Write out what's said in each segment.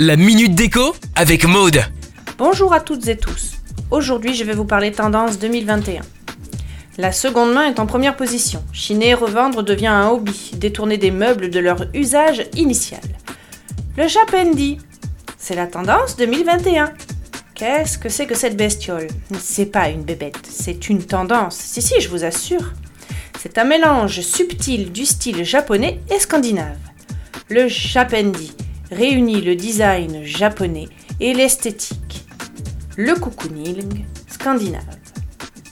La minute déco avec Maude. Bonjour à toutes et tous. Aujourd'hui, je vais vous parler tendance 2021. La seconde main est en première position. Chiner, revendre devient un hobby, détourner des meubles de leur usage initial. Le Japendi, c'est la tendance 2021. Qu'est-ce que c'est que cette bestiole? C'est pas une bébête, c'est une tendance. Si, si, je vous assure. C'est un mélange subtil du style japonais et scandinave. Le Japendi réunit le design japonais et l'esthétique. Le cocooning scandinave.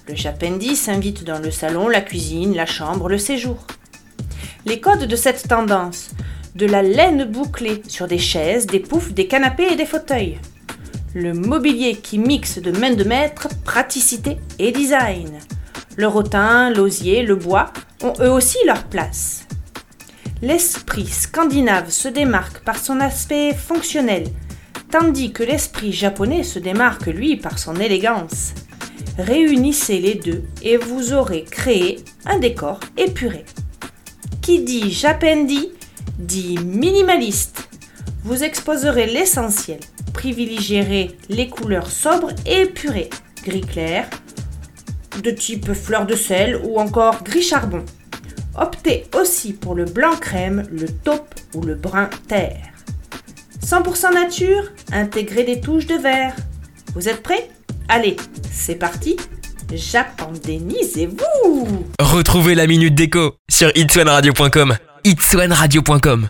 Le Japendi s'invite dans le salon, la cuisine, la chambre, le séjour. Les codes de cette tendance de la laine bouclée sur des chaises, des poufs, des canapés et des fauteuils. Le mobilier qui mixe de main de maître, praticité et design. Le rotin, l'osier, le bois ont eux aussi leur place. L'esprit scandinave se démarque par son aspect fonctionnel, tandis que l'esprit japonais se démarque lui par son élégance. Réunissez les deux et vous aurez créé un décor épuré. Qui dit japendi dit minimaliste. Vous exposerez l'essentiel, privilégierez les couleurs sobres et épurées, gris clair, de type fleur de sel ou encore gris charbon. Optez aussi pour le blanc crème, le taupe ou le brun terre. 100% nature, intégrez des touches de vert. Vous êtes prêts? Allez, c'est parti Japandénisez-vous Retrouvez la minute déco sur itswanradio.com. itswanradio.com